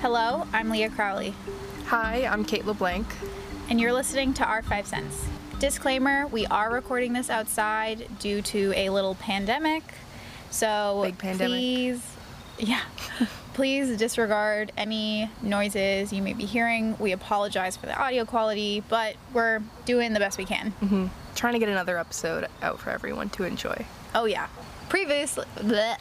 Hello, I'm Leah Crowley, Hi, I'm Kate LeBlanc. and you're listening to Our Five Cents. Disclaimer we are recording this outside due to a little pandemic, so Big pandemic. please, yeah, please disregard any noises you may be hearing. We apologize for the audio quality, but we're doing the best we can. Mm-hmm. Trying to get another episode out for everyone to enjoy. Oh, yeah. Previously, bleh.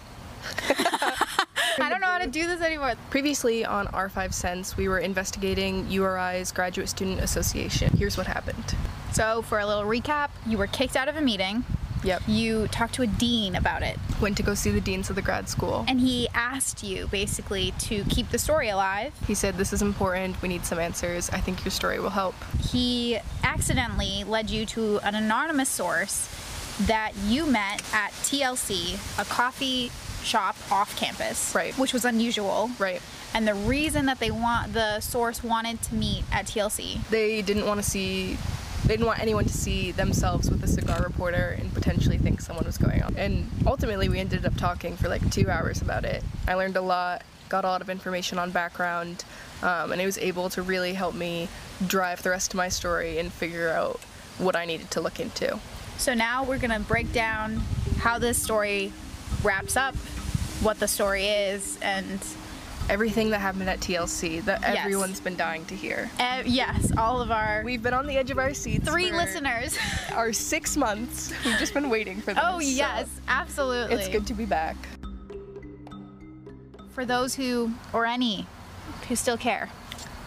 I don't know how to do this anymore. Previously on Our Five Cents, we were investigating URI's Graduate Student Association. Here's what happened. So, for a little recap, you were kicked out of a meeting. Yep. You talked to a dean about it, Went to go see the deans of the grad school. and he asked you basically to keep the story alive. He said, This is important. We need some answers. I think your story will help. He accidentally led you to an anonymous source that you met at TLC, a coffee shop off campus, Right. Which was unusual, Right. And the reason that they want the source wanted to meet at TLC They didn't want to see. They didn't want anyone to see themselves with a cigar reporter and potentially think someone was going on. And ultimately, we ended up talking for like two hours about it. I learned a lot, got a lot of information on background, um, and it was able to really help me drive the rest of my story and figure out what I needed to look into. So now we're gonna break down how this story wraps up, what the story is, and Everything that happened at TLC that Yes. everyone's been dying to hear. uh, yes, all of our We've been on the edge of our seats. three listeners. Our six months. We've just been waiting for this. oh so yes, absolutely. It's good to be back. for those who or any who still care.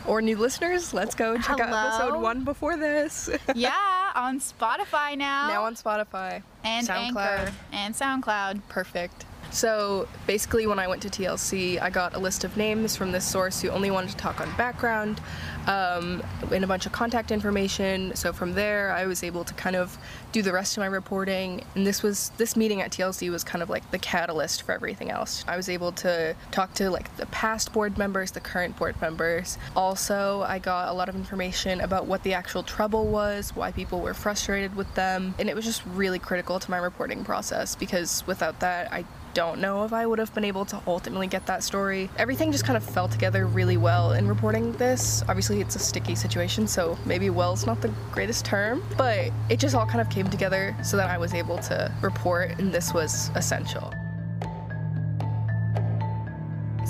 Or new listeners, let's go check out episode one before this. yeah, on Spotify now. now on Spotify and SoundCloud. Anchor and SoundCloud. Perfect. So basically, when I went to TLC, I got a list of names from this source who only wanted to talk on background um, and a bunch of contact information. So from there, I was able to kind of do the rest of my reporting. And this was this meeting at TLC was kind of like the catalyst for everything else. I was able to talk to like the past board members, the current board members. Also, I got a lot of information about what the actual trouble was, why people were frustrated with them, and it was just really critical to my reporting process because without that, I don't know if I would have been able to ultimately get that story. Everything just kind of fell together really well in reporting this. Obviously, it's a sticky situation, so maybe well's not the greatest term, but it just all kind of came together so that I was able to report, and this was essential.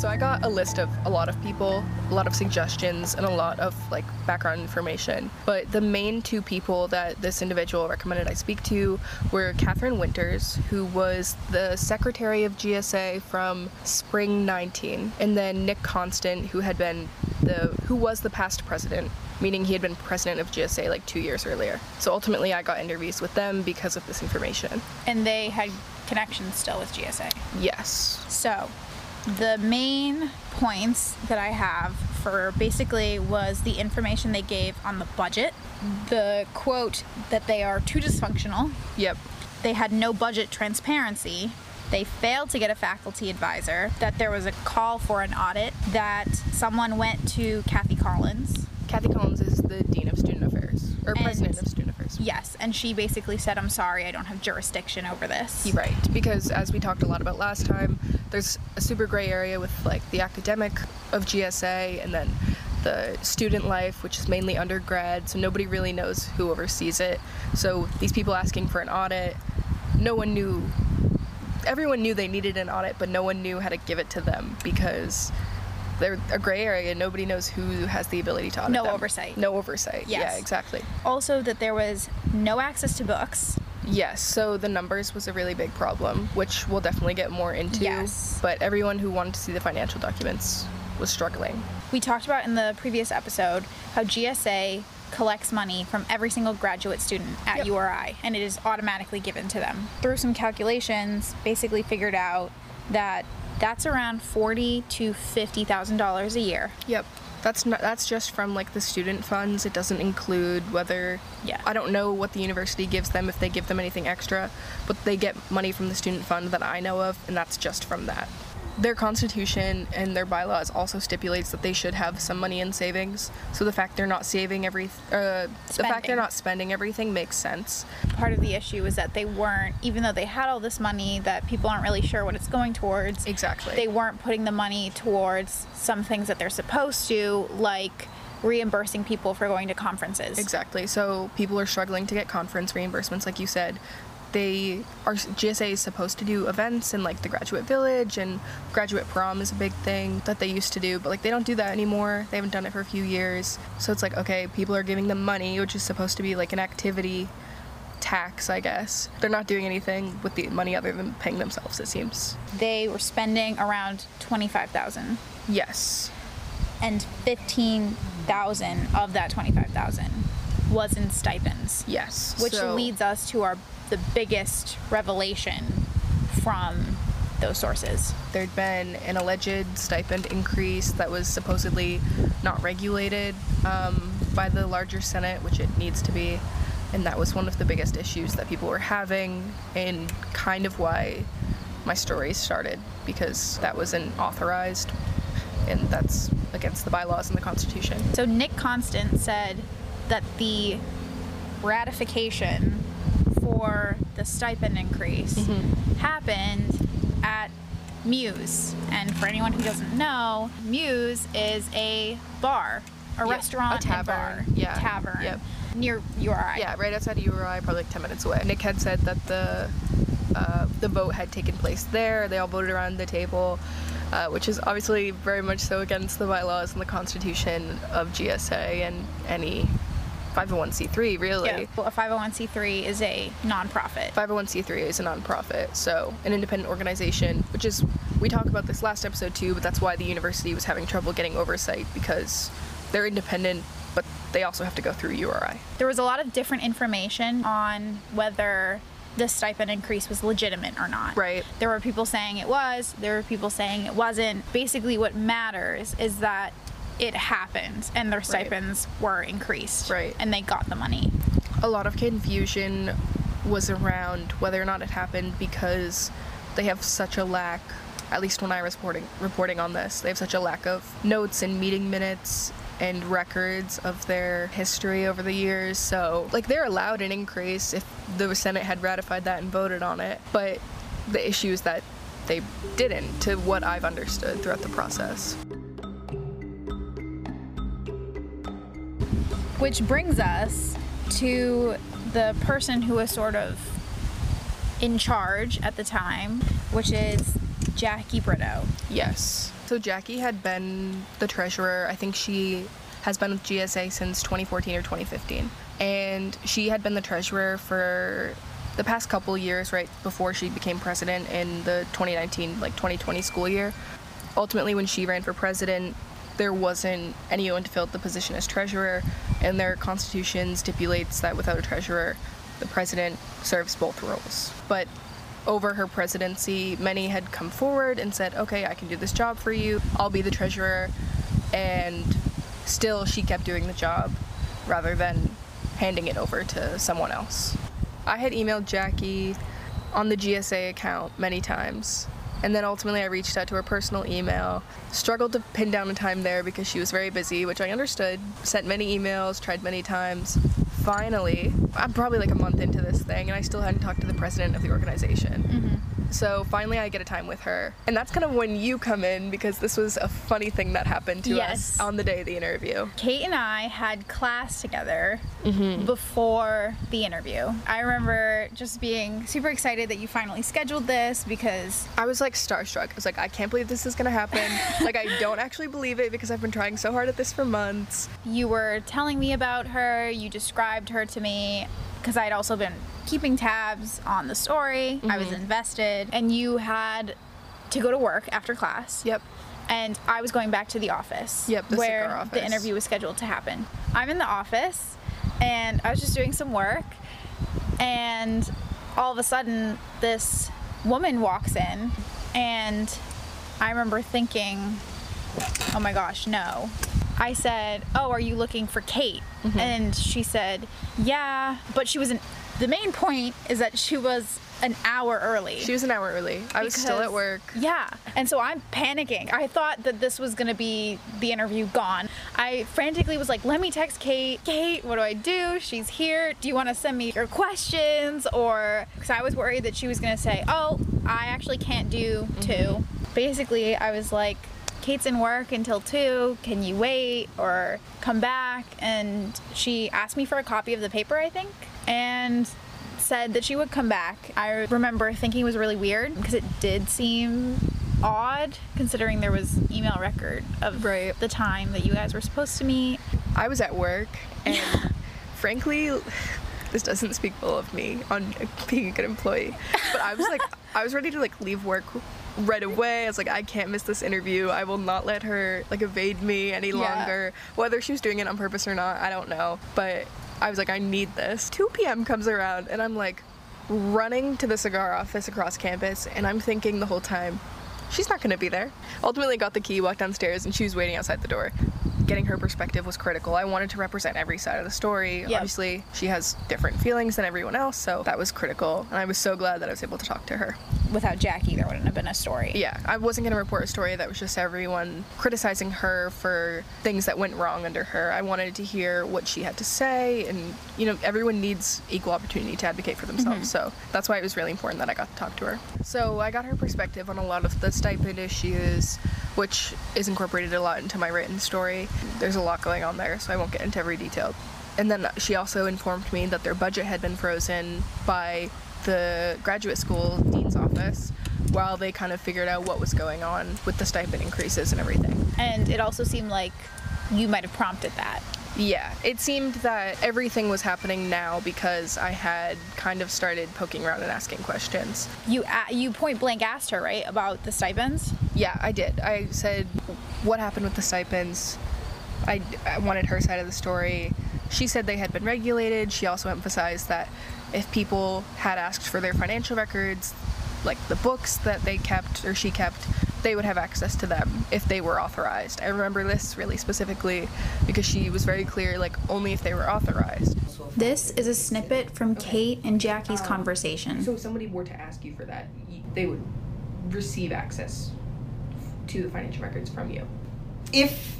So I got a list of a lot of people, a lot of suggestions, and a lot of like background information. But the main two people that this individual recommended I speak to were Catherine Winters, who was the secretary of GSA from spring 19, and then Nick Constant, who had been the who was the past president, meaning he had been president of GSA like two years earlier. So ultimately, I got interviews with them because of this information. And they had connections still with GSA. Yes. So, the main points that I have for basically was the information they gave on the budget, the quote that they are too dysfunctional, Yep. they had no budget transparency, they failed to get a faculty advisor, that there was a call for an audit, that someone went to Kathy Collins. Kathy Collins is the dean of student affairs or And- president of student Yes, and she basically said, I'm sorry, I don't have jurisdiction over this. You're Right, because as we talked a lot about last time, there's a super gray area with like the academic of GSA and then the student life, which is mainly undergrad, so nobody really knows who oversees it. So these people asking for an audit, no one knew. Everyone knew they needed an audit, but no one knew how to give it to them because they're a gray area. Nobody knows who has the ability to audit No them. oversight. No oversight. Yes. Yeah, exactly. Also, that there was no access to books. Yes, so the numbers was a really big problem, which we'll definitely get more into. Yes. But everyone who wanted to see the financial documents was struggling. We talked about in the previous episode how GSA collects money from every single graduate student at Yep. URI and it is automatically given to them. Through some calculations, basically figured out that that's around forty to fifty thousand dollars a year. Yep. That's not that's just from like the student funds. It doesn't include whether Yeah. I don't know what the university gives them if they give them anything extra, but they get money from the student fund that I know of and that's just from that. Their constitution and their bylaws also stipulates that they should have some money in savings. So the fact they're not saving every, uh, the fact they're not spending everything makes sense. Part of the issue is that they weren't, even though they had all this money that people aren't really sure what it's going towards, Exactly. they weren't putting the money towards some things that they're supposed to, like reimbursing people for going to conferences. Exactly. So people are struggling to get conference reimbursements, like you said. They are GSA is supposed to do events in like the graduate village and graduate prom is a big thing that they used to do, but like they don't do that anymore. They haven't done it for a few years. So it's like okay, people are giving them money, which is supposed to be like an activity tax, I guess. They're not doing anything with the money other than paying themselves, it seems. They were spending around 25,000 Yes. and 15,000 of that 25,000 was in stipends. Yes. which So- leads us to our the biggest revelation from those sources. there'd been an alleged stipend increase that was supposedly not regulated um, by the larger Senate, which it needs to be. And that was one of the biggest issues that people were having, and kind of why my story started, because that wasn't authorized, and that's against the bylaws and the Constitution. So Nick Constant said that the ratification for the stipend increase Mm-hmm. happened at Mews. And for anyone who doesn't know, Mews is a bar, a Yeah, restaurant, a tavern, bar, yeah, tavern yep. near URI. Yeah, right outside of URI, probably like 10 minutes away. Nick had said that the uh, the vote had taken place there. They all voted around the table, uh, which is obviously very much so against the bylaws and the constitution of GSA and any 501c3, really. Yeah. Well, a 501c3 is a nonprofit. 501c3 is a nonprofit, so an independent organization, which is, we talked about this last episode too, but that's why the university was having trouble getting oversight because they're independent, but they also have to go through URI. There was a lot of different information on whether the stipend increase was legitimate or not. Right. There were people saying it was, there were people saying it wasn't. Basically, what matters is that it happened and their stipends were increased. Right. And they got the money. a lot of confusion was around whether or not it happened because they have such a lack at least when I was reporting reporting on this they have such a lack of notes and meeting minutes and records of their history over the years so like they're allowed an increase if the Senate had ratified that and voted on it but the issue is that they didn't to what I've understood throughout the process Which brings us to the person who was sort of in charge at the time, which is Jackie Brito. Yes. So Jackie had been the treasurer. I think she has been with GSA since 2014 or 2015. And she had been the treasurer for the past couple years right before she became president in the 2019 like 2020 school year. Ultimately when she ran for president, there wasn't anyone to fill the position as treasurer and their constitution stipulates that without a treasurer, the president serves both roles. But over her presidency, many had come forward and said, okay, I can do this job for you, I'll be the treasurer. And still, she kept doing the job rather than handing it over to someone else. I had emailed Jackie on the GSA account many times. And then ultimately, I reached out to her personal email. Struggled to pin down a time there because she was very busy, which I understood. Sent many emails, tried many times. Finally, I'm probably like a month into this thing, and I still hadn't talked to the president of the organization. Mm-hmm. So finally, I get a time with her. And that's kind of when you come in because this was a funny thing that happened to Yes. us on the day of the interview. Kate and I had class together Mm-hmm. before the interview. I remember just being super excited that you finally scheduled this because I was like starstruck. I was like, I can't believe this is gonna happen. like, I don't actually believe it because I've been trying so hard at this for months. you were telling me about her, you described her to me because I'd also been keeping tabs on the story. I was Mm-hmm. invested, and you had to go to work after class. Yep. And I was going back to the office. Yep, the where office. the interview was scheduled to happen. I'm in the office, and I was just doing some work, and all of a sudden, this woman walks in, and I remember thinking, oh my gosh, no. I said, oh, are you looking for Kate? Mm-hmm. And she said, yeah, but she wasn't. The main point is that she was an hour early. She was an hour early. I was still at work. Yeah. And so I'm panicking. I thought that this was going to be the interview gone. I frantically was like, let me text Kate. Kate, what do I do? She's here. Do you want to send me your questions? Or, because I was worried that she was going to say, oh, I actually can't do mm-hmm. 2 Basically, I was like, Kate's in work until 2. Can you wait or come back? And she asked me for a copy of the paper, I think. And said that she would come back. I remember thinking it was really weird because it did seem odd considering there was email record of Right. the time that you guys were supposed to meet. I was at work, and frankly, this doesn't speak well of me on being a good employee. But I was like, I was ready to like leave work right away. I was like, I can't miss this interview. I will not let her like evade me any Yeah. longer. Whether she was doing it on purpose or not, I don't know. But I was like, I need this. 2 p.m. comes around, and I'm like running to the cigar office across campus, and I'm thinking the whole time, she's not gonna be there. Ultimately, got the key, walked downstairs, and she was waiting outside the door. Getting her perspective was critical. I wanted to represent every side of the story. Yep. Obviously, she has different feelings than everyone else, so that was critical. And I was so glad that I was able to talk to her. Without Jackie, there wouldn't have been a story. Yeah, I wasn't going to report a story that was just everyone criticizing her for things that went wrong under her. I wanted to hear what she had to say, and you know, everyone needs equal opportunity to advocate for themselves. Mm-hmm. So that's why it was really important that I got to talk to her. So I got her perspective on a lot of the stipend issues, which is incorporated a lot into my written story. There's a lot going on there, so I won't get into every detail. And then she also informed me that their budget had been frozen by the graduate school dean's office while they kind of figured out what was going on with the stipend increases and everything. And it also seemed like you might have prompted that. Yeah, it seemed that everything was happening now because I had kind of started poking around and asking questions. You a- you point blank asked her, right, about the stipends? Yeah, I did. I said, What happened with the stipends? I, I wanted her side of the story. She said they had been regulated. She also emphasized that if people had asked for their financial records, like the books that they kept or she kept, they would have access to them if they were authorized. I remember this really specifically because she was very clear, like, only if they were authorized. This is a snippet from Kate and Jackie's conversation. So if somebody were to ask you for that, they would receive access to the financial records from you. if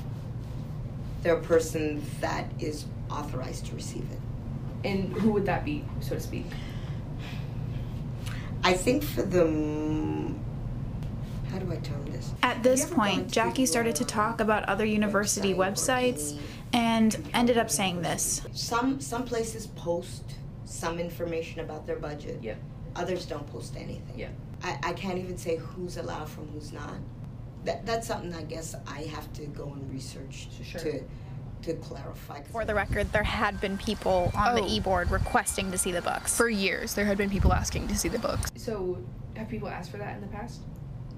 they're a person that is authorized to receive it. And who would that be, so to speak? I think for the m- how do I term this? At this Have you ever gone point, Jackie started to talk about other university website websites and ended up saying this. Some some places post some information about their budget. Yeah. Others don't post anything. Yeah. I, I can't even say who's allowed from who's not. That that's something I guess I have to go and research Sure. to to clarify. 'cause For the record, there had been people on the Oh. e-board requesting to see the books. For years, there had been people asking to see the books. So, have people asked for that in the past?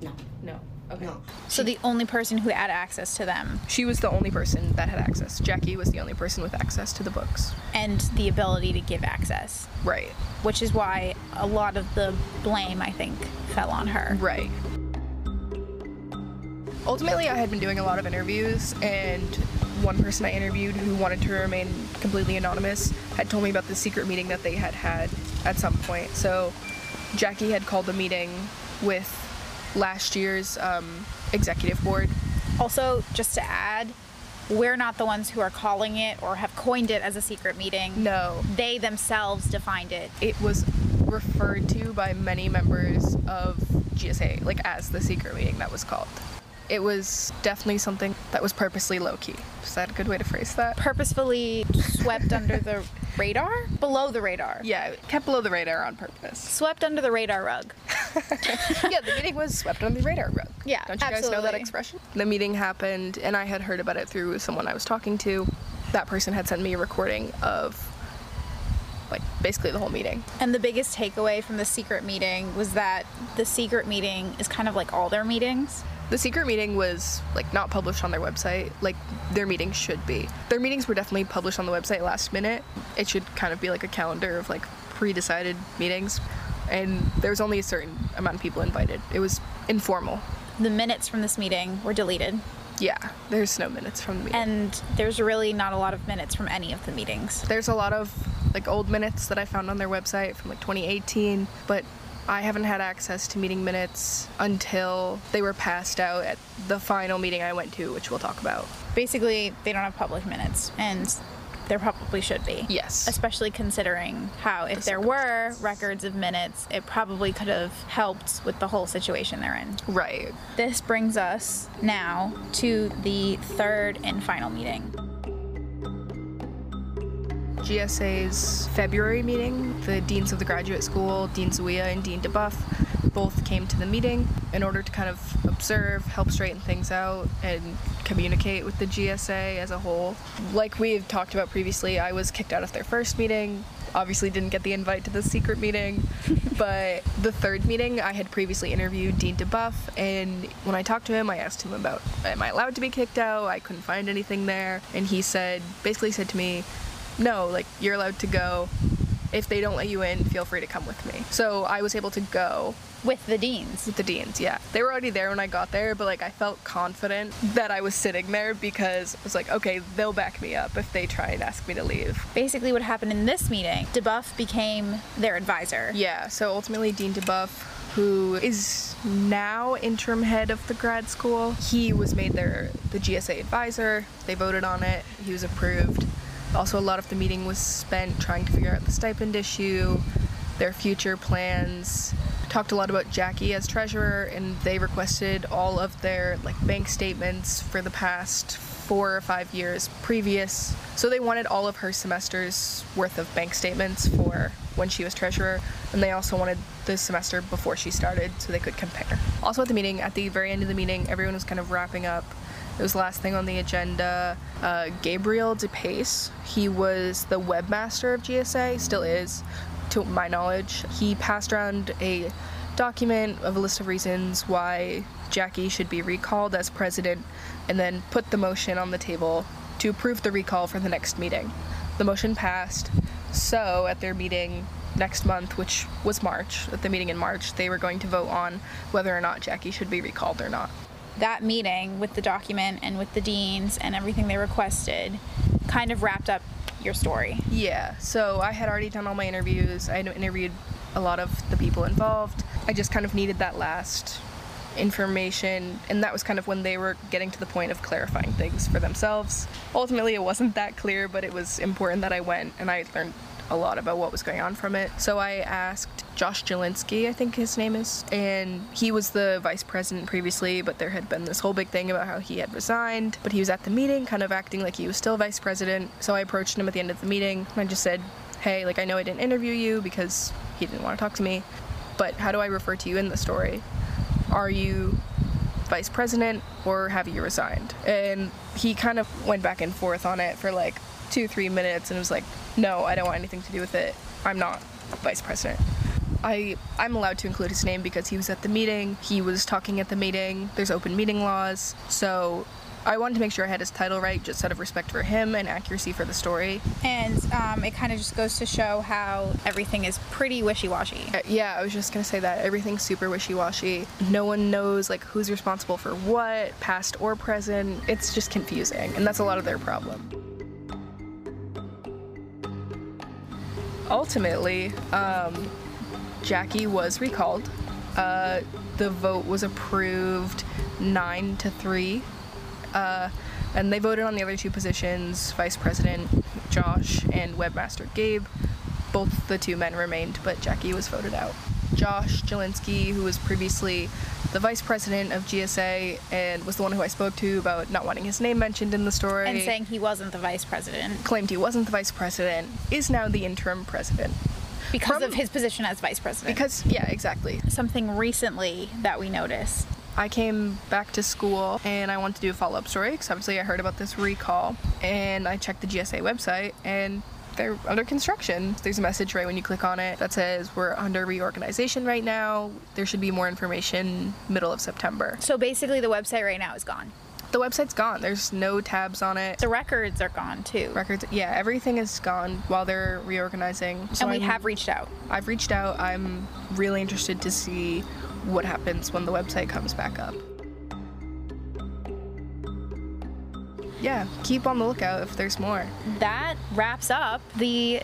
No, No. Okay. no. so the only person who had access to them She was the only person that had access. Jackie was the only person with access to the books. and the ability to give access, Right. which is why a lot of the blame, I think, fell on her. Right. Ultimately, I had been doing a lot of interviews, and one person I interviewed who wanted to remain completely anonymous had told me about the secret meeting that they had had at some point. So, Jackie had called the meeting with last year's um, executive board. Also, just to add, we're not the ones who are calling it or have coined it as a secret meeting. No, They themselves defined it. it was referred to by many members of GSA, like as the secret meeting that was called. It was definitely something that was purposely low key. Is that a good way to phrase that? Purposefully swept under the radar? Below the radar. Yeah, kept below the radar on purpose. Swept under the radar rug. yeah, the meeting was swept under the radar rug. Yeah, Don't you guys know that expression? The meeting happened, and I had heard about it through someone I was talking to. That person had sent me a recording of, like, basically the whole meeting. And the biggest takeaway from the secret meeting was that the secret meeting is kind of like all their meetings. The secret meeting was like not published on their website, like their meetings should be. Their meetings were definitely published on the website last minute. It should kind of be like a calendar of like pre-decided meetings, and there was only a certain amount of people invited. It was informal. The minutes from this meeting were deleted, Yeah, there's no minutes from the meeting. and there's really not a lot of minutes from any of the meetings. There's a lot of like old minutes that I found on their website from like 2018, but I haven't had access to meeting minutes until they were passed out at the final meeting I went to, which we'll talk about. Basically, they don't have public minutes, and there probably should be. Yes. Especially considering how, if there were records of minutes, it probably could have helped with the whole situation they're in. Right. This brings us now to the third and final meeting. GSA's February meeting, the deans of the graduate school, Dean Zawia and Dean DeBoef, both came to the meeting in order to kind of observe, help straighten things out, and communicate with the GSA as a whole. Like we've talked about previously, I was kicked out of their first meeting. Obviously, didn't get the invite to the secret meeting, but the third meeting, I had previously interviewed Dean DeBoef, and when I talked to him, I asked him about, am I allowed to be kicked out? I couldn't find anything there, and he said, basically said to me, no, like you're allowed to go. If they don't let you in, feel free to come with me. So I was able to go With the deans. with the deans. Yeah, they were already there when I got there, but like I felt confident that I was sitting there because I was like, okay, they'll back me up if they try and ask me to leave. Basically, what happened in this meeting, DeBoef became their advisor. Yeah, so ultimately Dean DeBoef, who is now interim head of the grad school, he was made their the GSA advisor. They voted on it. He was approved. Also, a lot of the meeting was spent trying to figure out the stipend issue, their future plans. Talked a lot about Jackie as treasurer, and they requested all of their like bank statements for the past four or five years previous. So they wanted all of her semesters worth of bank statements for when she was treasurer, and they also wanted the semester before she started so they could compare. Also at the meeting, at the very end of the meeting, everyone was kind of wrapping up. It was the last thing on the agenda. Uh, Gabriel DePace, he was the webmaster of GSA, still is, to my knowledge. He passed around a document of a list of reasons why Jackie should be recalled as president and then put the motion on the table to approve the recall for the next meeting. The motion passed, so at their meeting next month, which was March, at the meeting in March, they were going to vote on whether or not Jackie should be recalled or not. That meeting with the document and with the deans and everything they requested kind of wrapped up your story. Yeah, so I had already done all my interviews. I had interviewed a lot of the people involved. I just kind of needed that last information, and that was kind of when they were getting to the point of clarifying things for themselves. Ultimately, it wasn't that clear, but it was important that I went and I learned a lot about what was going on from it. So I asked Josh Jelinski, I think his name is, and he was the vice president previously, but there had been this whole big thing about how he had resigned, but he was at the meeting kind of acting like he was still vice president. So I approached him at the end of the meeting and I just said, "Hey, like I know I didn't interview you because he didn't want to talk to me, but how do I refer to you in the story? Are you vice president or have you resigned?" And he kind of went back and forth on it for like 2-3 minutes and was like, "No, I don't want anything to do with it. I'm not vice president." I I'm allowed to include his name because he was at the meeting. He was talking at the meeting. There's open meeting laws. So I wanted to make sure I had his title right, just out of respect for him and accuracy for the story. And um, it kind of just goes to show how everything is pretty wishy washy. Uh, yeah, I was just gonna say that everything's super wishy-washy. No one knows like who's responsible for what, past or present. It's just confusing, and that's a lot of their problem. Ultimately, um, Jackie was recalled. Uh, the vote was approved nine to three, uh, and they voted on the other two positions: vice president Josh and webmaster Gabe. Both the two men remained, but Jackie was voted out. Josh Jelinski, who was previously the vice president of GSA and was the one who I spoke to about not wanting his name mentioned in the story, And saying he wasn't the vice president claimed he wasn't the vice president, is now the interim president. because From- of his position as vice president. Because, yeah, exactly. something recently that we noticed. I came back to school and I wanted to do a follow up story because obviously I heard about this recall and I checked the GSA website and they're under construction. There's a message right when you click on it that says we're under reorganization right now. There should be more information middle of September. So basically, the website right now is gone. The website's gone. There's no tabs on it. The records are gone too. Records, yeah, everything is gone while they're reorganizing. So and we I'm- have reached out. I've reached out. I'm really interested to see what happens when the website comes back up. Yeah, keep on the lookout if there's more. That wraps up the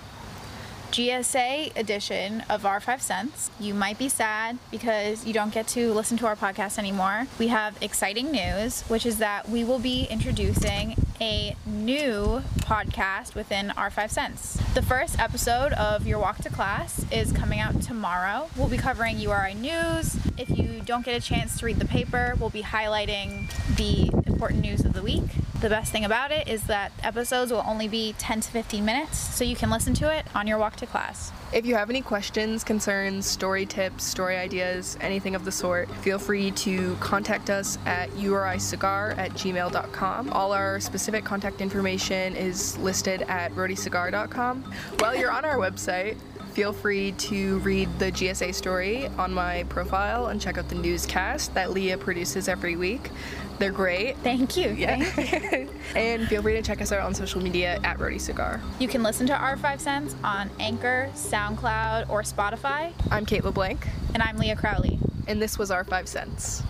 GSA edition of Our Five Cents. You might be sad because you don't get to listen to our podcast anymore. We have exciting news, which is that we will be introducing a new podcast within Our Five Cents. The first episode of Your Walk to Class is coming out tomorrow. We'll be covering URI news. If you don't get a chance to read the paper, we'll be highlighting the important news of the week. The best thing about it is that episodes will only be 10 to 15 minutes, so you can listen to it on your walk to class. If you have any questions, concerns, story tips, story ideas, anything of the sort, feel free to contact us at uricigar at gmail.com. All our specific contact information is listed at rhodycigar.com. While you're on our website, feel free to read the GSA story on my profile and check out the newscast that Leah produces every week. They're great. Thank you. Yeah. Thank you. and feel free to check us out on social media at Rhody Cigar. You can listen to Our Five Cents on Anchor, SoundCloud, or Spotify. I'm Kate LeBlanc, And I'm Leah Crowley. and this was our five cents.